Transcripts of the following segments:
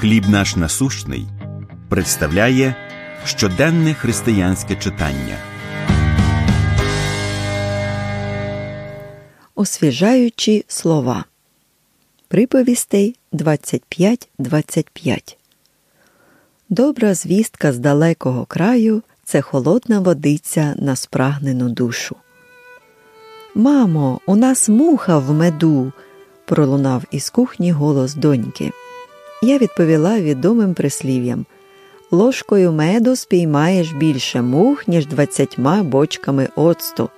Хліб наш насущний представляє щоденне християнське читання. Освіжаючі слова. Приповістей 25-25 Добра звістка з далекого краю це холодна водиця на спрагнену душу. Мамо, у нас муха в меду. пролунав із кухні голос доньки. Я відповіла відомим прислів'ям ложкою меду спіймаєш більше мух, ніж двадцятьма бочками оцту.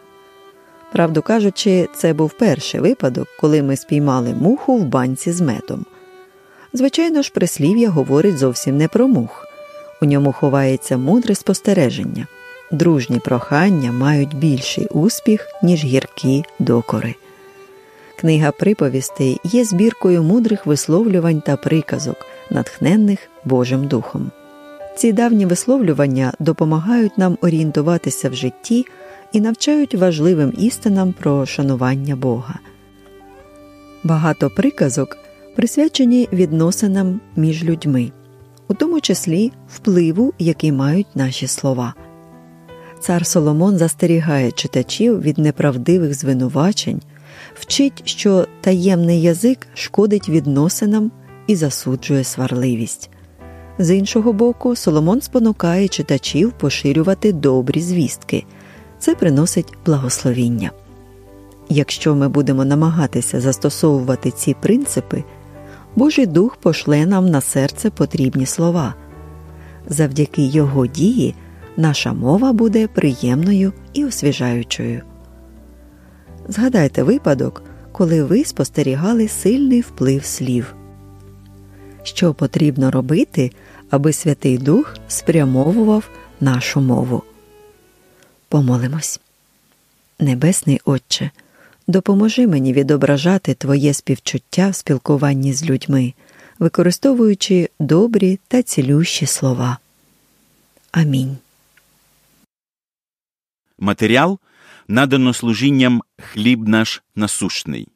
Правду кажучи, це був перший випадок, коли ми спіймали муху в банці з медом. Звичайно ж, прислів'я говорить зовсім не про мух. У ньому ховається мудре спостереження. Дружні прохання мають більший успіх, ніж гіркі докори. Книга приповістей є збіркою мудрих висловлювань та приказок, натхненних Божим Духом. Ці давні висловлювання допомагають нам орієнтуватися в житті і навчають важливим істинам про шанування Бога. Багато приказок присвячені відносинам між людьми, у тому числі впливу, який мають наші слова. Цар Соломон застерігає читачів від неправдивих звинувачень, вчить, що таємний язик шкодить відносинам і засуджує сварливість. З іншого боку, Соломон спонукає читачів поширювати добрі звістки, це приносить благословіння. Якщо ми будемо намагатися застосовувати ці принципи, Божий Дух пошле нам на серце потрібні слова. Завдяки його дії наша мова буде приємною і освіжаючою. Згадайте випадок, коли ви спостерігали сильний вплив слів. Що потрібно робити, аби Святий Дух спрямовував нашу мову. Помолимось. Небесний Отче, допоможи мені відображати Твоє співчуття в спілкуванні з людьми, використовуючи добрі та цілющі слова. Амінь. Матеріал надано служінням хліб наш насущний.